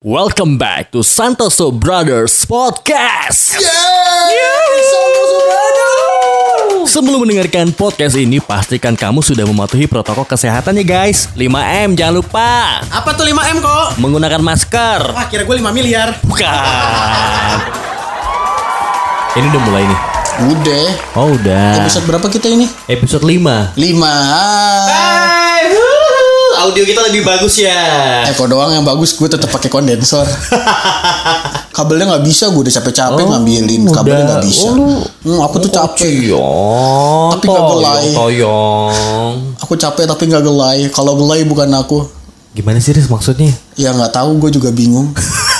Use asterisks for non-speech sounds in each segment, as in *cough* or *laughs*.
Welcome back to Santoso Brothers Podcast. Sebelum mendengarkan podcast ini, pastikan kamu sudah mematuhi protokol kesehatan ya guys. 5M jangan lupa. Apa tuh 5M kok? Menggunakan masker. Wah kira gue 5 miliar Bukan. Ini udah mulai nih. Udah Oh udah. Episode berapa kita ini? Episode 5. 5 Audio kita lebih bagus ya. Eko doang yang bagus Gue tetap pakai kondensor *laughs* Kabelnya nggak bisa Gue udah capek-capek ngambilin Kabelnya nggak bisa Oh, lu- Hmm, Aku tuh capek Toyong. Tapi nggak gelai. Toyong. Aku capek tapi nggak gelai Kalau gelai bukan aku Gimana sih Riz maksudnya? Ya nggak tahu Gue juga bingung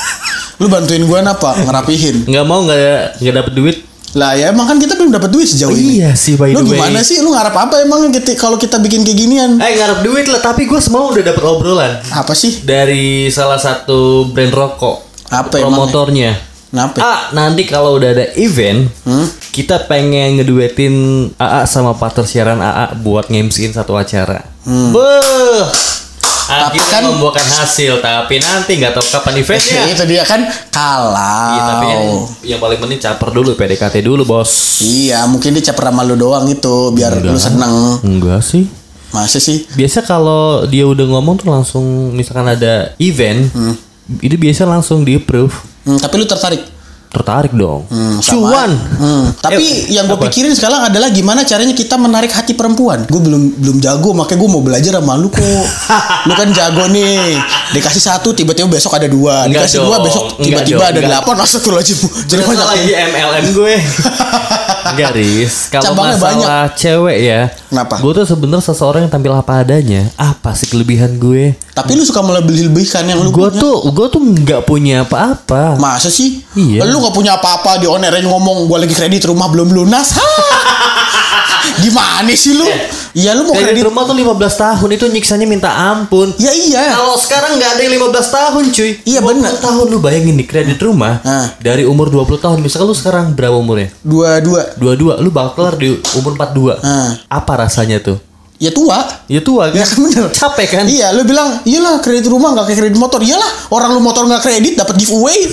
*laughs* Lu bantuin gue apa? Ngerapihin Nggak mau nggak nggak dapet duit? Lah ya emang kan kita belum dapat duit sejauh ini Iya sih by Lu the way. gimana sih? Lu ngarap apa emang kita- kalau kita bikin kayak ginian? Eh ngarep duit lah, tapi gue semalam udah dapet obrolan Apa sih? dari salah satu brand rokok. Apa promotornya? Kenapa? Ah, nanti kalau udah ada event, Hmm? kita pengen ngeduetin AA sama partner siaran AA buat ngemsiin satu acara. Beuh. Hmm. Tapi Akhirnya kan- membuahkan hasil, tapi nanti nggak tahu kapan eventnya. itu dia kan kalau Iya, tapi kan yang paling penting caper dulu, PDKT dulu, bos. Iya, mungkin dia caper sama lu doang itu biar lu seneng. Enggak sih. Masa sih? Biasa kalau dia udah ngomong tuh langsung misalkan ada event, itu biasa langsung di approve. Hmm, tapi lu tertarik. Tertarik dong. Hmm. Cuan. Hmm, tapi Eh, yang gue pikirin sekarang adalah gimana caranya kita menarik hati perempuan. Gue belum belum jago, makanya gue mau belajar sama lu kok. *laughs* lu kan jago nih. Dikasih satu, tiba-tiba besok ada dua. Enggak Dikasih dua, dong, besok enggak tiba-tiba ada enggak. delapan. Astagfirullahaladzim. Jadi Berasa banyak. lagi MLM gue. *laughs* Enggak Riz. Kalau Cabangnya masalah cewek ya. Kenapa? Gue tuh sebenarnya seseorang yang tampil apa adanya. Apa sih kelebihan gue? Tapi lu suka melebih-lebihkan yang lu Gue punya. tuh gue tuh nggak punya apa-apa. Masa sih? Iya. Lu gak punya apa-apa di on air aja ngomong gue lagi kredit rumah belum lunas. *laughs* Gimana sih lu? Iya lu mau Kredit kredit rumah tuh 15 tahun itu nyiksanya minta ampun. Ya iya. Kalau sekarang nggak ada yang 15 tahun cuy. Iya, 20 bener. tahun lu bayangin nih kredit rumah Ah. dari umur 20 tahun. Misalkan lu sekarang berapa umurnya? Dua-dua. 22, lu bakal kelar di umur 42. Ah. Apa rasanya tuh? Ya tua. Ya tua kan? Ya kan bener. Capek kan? Iya, lu bilang, iyalah kredit rumah nggak kayak kredit motor. Iyalah, orang lu motor nggak kredit dapat giveaway.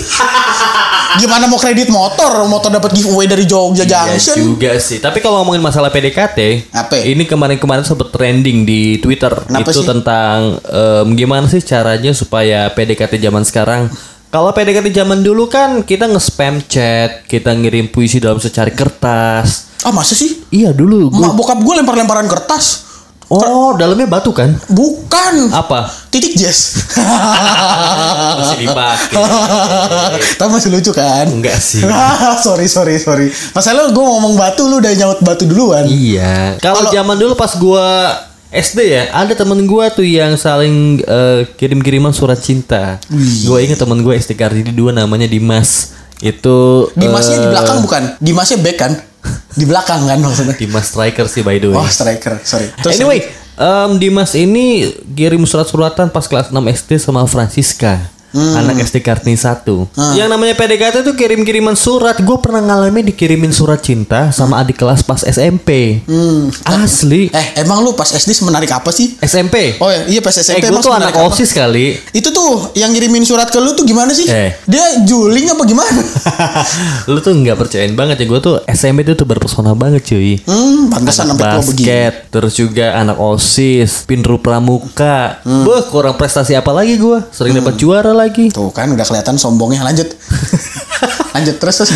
*laughs* Gimana mau kredit motor? Motor dapat giveaway dari Jogja Iya Junction. juga sih. Tapi kalau ngomongin masalah PDKT, Apa? ini kemarin-kemarin sempat trending di Twitter. Kenapa itu sih? tentang em, gimana sih caranya supaya PDKT zaman sekarang kalau PDKT zaman dulu kan kita nge-spam chat, kita ngirim puisi dalam secari kertas. Ah, masa sih? Iya dulu. gua- Mak bokap gue lempar-lemparan kertas. Oh, dalamnya batu kan? Bukan. Apa? Titik jazz. *laughs* Masih dipakai. *laughs* Tapi masih lucu kan? Enggak sih. *laughs* sorry, sorry, sorry. Masalah gue ngomong batu, lu udah nyaut batu duluan. Iya. Kalau zaman dulu pas gua SD ya, ada temen gua tuh yang saling eh, kirim-kiriman surat cinta. Gua inget temen gue SD Kartini dua namanya Dimas. Itu Dimasnya di eh, belakang bukan? Dimasnya back kan? Di belakang kan maksudnya? Dimas striker sih by the way. Oh, striker. Sorry. anyway, em, Dimas ini kirim surat-suratan pas kelas 6 SD sama Francisca. Hmm. Anak SD Kartini 1 Yang namanya PDKT tuh kirim-kiriman surat Gue pernah ngalamin dikirimin surat cinta Sama adik kelas pas SMP Hmm. Asli Eh, emang lu pas SD semenarik apa sih? SMP Oh iya, iya pas Eh SMP gue tuh semenarik anak apa? OSIS kali Itu tuh yang ngirimin surat ke lu tuh gimana sih? Eh. Dia juling apa gimana? *laughs* Lu tuh nggak percayain banget ya Gue tuh SMP tuh tuh berpesona banget cuy hmm, pantesan sampai tua begini. Terus juga anak OSIS Pinru Pramuka Hmm. Beuh kurang prestasi apa lagi gue Sering dapat juara lagi Tuh kan udah kelihatan sombongnya lanjut. *laughs* lanjut terus terus?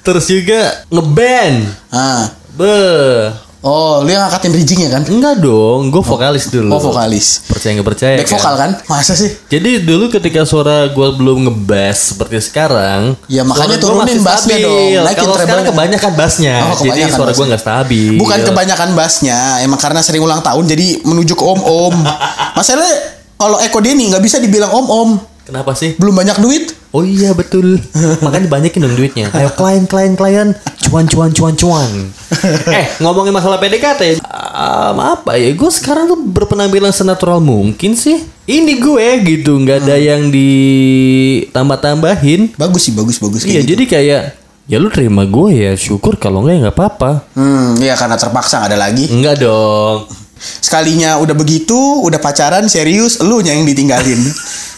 Terus juga ngeband Ah. Beuh Oh, lu yang angkatin bridging ya kan? Enggak dong Gue vokalis dulu Oh, vokalis. Percaya nggak percaya Back vokal kan? Masa sih? Jadi dulu ketika suara gue belum ngebass seperti sekarang Ya, makanya turunin bassnya dong. Naikin Kalau sekarang kebanyakan bassnya Oh, Jadi kebanyakan suara gue nggak stabil Bukan kebanyakan bassnya, emang karena sering ulang tahun jadi menuju ke om-om. *laughs* Masalahnya kalau Eko Denny nggak bisa dibilang om-om. Kenapa sih? Belum banyak duit. Oh iya betul. *laughs* Makanya dibanyakin dong duitnya. Ayo klien klien klien cuan cuan cuan cuan. *laughs* eh ngomongin masalah PDKT, um, apa ya? Gue sekarang tuh berpenampilan senatural mungkin sih. Ini gue gitu, nggak ada yang ditambah-tambahin. Bagus sih, bagus bagus Iya gitu. jadi kayak ya lu terima gue ya syukur kalau enggak ya nggak apa-apa. Hmm, iya karena terpaksa nggak ada lagi. Enggak dong. Sekalinya udah begitu, udah pacaran serius, lu yang ditinggalin. *laughs*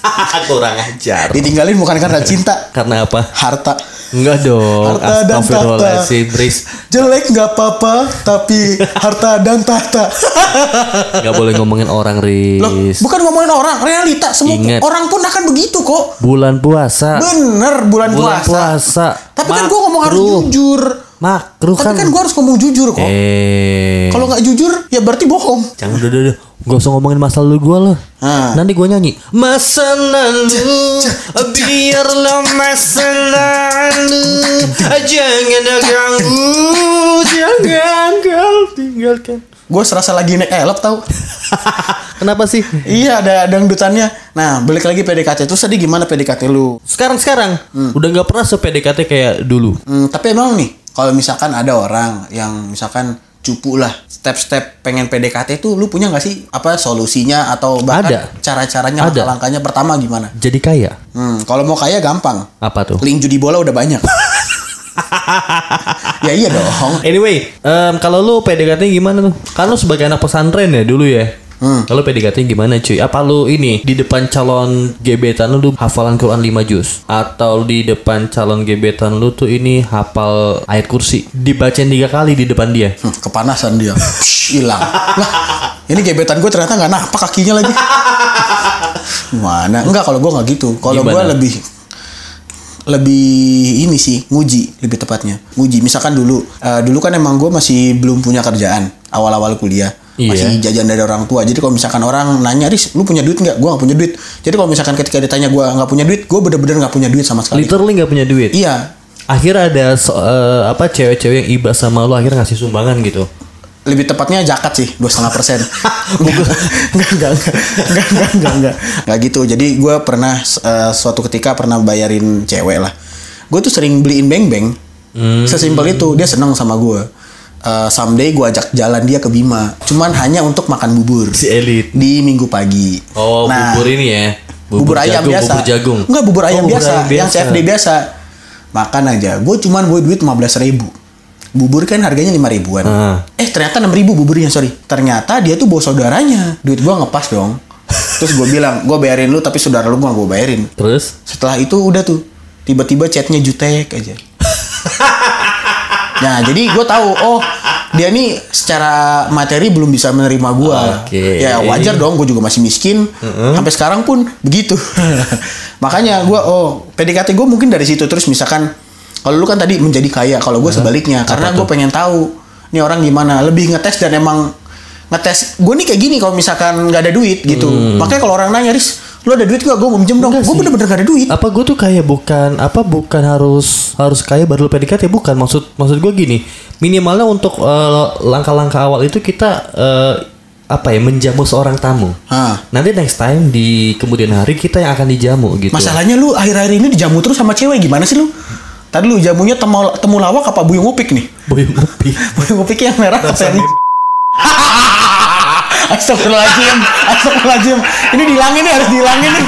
*laughs* Kurang ajar. Ditinggalin bukan karena cinta, *laughs* Karena apa? harta. Enggak dong. Harta dan Riz. Jelek nggak apa-apa, tapi *laughs* harta dan tahta. Enggak boleh ngomongin orang, Loh, Riz. bukan ngomongin orang, realita semua Ingat. orang pun akan begitu kok. Bulan puasa. Bener bulan, Bulan puasa. puasa. Tapi kan gue ngomong harus Makruh. jujur. Makruh Tapi kan. kan gue harus ngomong jujur kok. Eh. Nggak jujur, ya berarti bohong. Jangan udah udah udah. Gak usah ngomongin masa lalu gue loh. Ah. Nanti gue nyanyi. Masa lalu biarlah masa lalu jangan ganggu jangan kau tinggalkan. Gue serasa lagi naik elop tau. *laughs* Kenapa sih? iya ada dangdutannya. Nah balik lagi PDKT itu tadi gimana PDKT lu? Sekarang sekarang udah nggak pernah se PDKT kayak dulu. Hmm, tapi emang nih kalau misalkan ada orang yang misalkan cupu lah step-step pengen PDKT itu lu punya nggak sih apa solusinya atau bahkan Ada. cara-caranya Ada. langkah-langkahnya pertama gimana? Jadi kaya. Hmm, kalau mau kaya gampang. Apa tuh? Link judi bola udah banyak. *laughs* ya iya dong. Anyway, em, kalau lu PDKT gimana tuh? Kan lu sebagai anak pesantren ya dulu ya. Hmm. Kalau PDKT gimana cuy? Apa lu ini di depan calon gebetan lu, lu hafalan Quran 5 juz atau di depan calon gebetan lu tuh ini hafal ayat kursi dibacain tiga kali di depan dia. Hmm, kepanasan dia. *laughs* Hilang. lah, ini gebetan gue ternyata nggak napak kakinya lagi. Mana? Enggak kalau gue nggak gitu. Kalau gue lebih lebih ini sih nguji lebih tepatnya nguji misalkan dulu eh, dulu kan emang gue masih belum punya kerjaan awal-awal kuliah yeah. masih iya. jajan dari orang tua. Jadi kalau misalkan orang nanya ris lu punya duit nggak? Gue nggak punya duit. Jadi kalau misalkan ketika ditanya gue nggak punya duit gue bener-bener nggak punya duit sama sekali. Literally nggak punya duit? Iya. Akhirnya ada so, uh, apa cewek-cewek yang iba sama lu akhirnya ngasih sumbangan gitu? Lebih tepatnya jaket sih dua setengah persen. *laughs* Nggak nggak. nggak nggak nggak nggak nggak gitu. Jadi gue pernah uh, suatu ketika pernah bayarin cewek lah. Gue tuh sering beliin beng beng hmm. sesimpel itu dia seneng sama gue Eh, someday gue ajak jalan dia ke Bima. Cuman hanya untuk makan bubur. Si elit. di minggu pagi. Oh, Nah, bubur ini ya. bubur, ayam jagung, biasa. Bubur jagung. enggak bubur Oh, ayam bubur biasa, ayam yang CFD biasa. Makan aja. Gue cuman gue duit 15 ribu. Bubur kan harganya lima ribuan. Ah. eh ternyata enam ribu buburnya sorry. Ternyata dia tuh bawa saudaranya. Duit gue ngepas dong. *laughs* Terus gue bilang gue bayarin lu tapi saudara lu gue gue bayarin. Terus? Setelah itu udah tuh. Tiba-tiba chatnya jutek aja *laughs* nah jadi gue tahu oh dia nih secara materi belum bisa menerima gue Oke. ya wajar dong gue juga masih miskin. Sampai sekarang pun begitu. *laughs* Makanya gue oh PDKT gue mungkin dari situ. Terus misalkan kalau lu kan tadi menjadi kaya kalau gue sebaliknya. Karena gue pengen tahu nih orang gimana. Lebih ngetes dan emang ngetes. Gue nih kayak gini kalau misalkan nggak ada duit gitu. Makanya kalau orang nanya Riz lu ada duit gak? Gue mau minjem dong. Gue bener-bener gak ada duit. Apa gue tuh kayak bukan apa bukan harus harus kaya baru lu PDKT bukan. Maksud maksud gue gini. Minimalnya untuk eh, langkah-langkah awal itu kita eh, apa ya menjamu seorang tamu. Hah. nanti next time di kemudian hari kita yang akan dijamu gitu. Masalahnya lu akhir-akhir ini dijamu terus sama cewek. Gimana sih lu? Tadi lu jamunya temu, temu lawak apa buyung upik nih? boy ngopi *laughs* Buyung upik yang merah apa *laughs* Astagfirullahaladzim Astagfirullahaladzim. Ini dihilangin nih harus dihilangin nih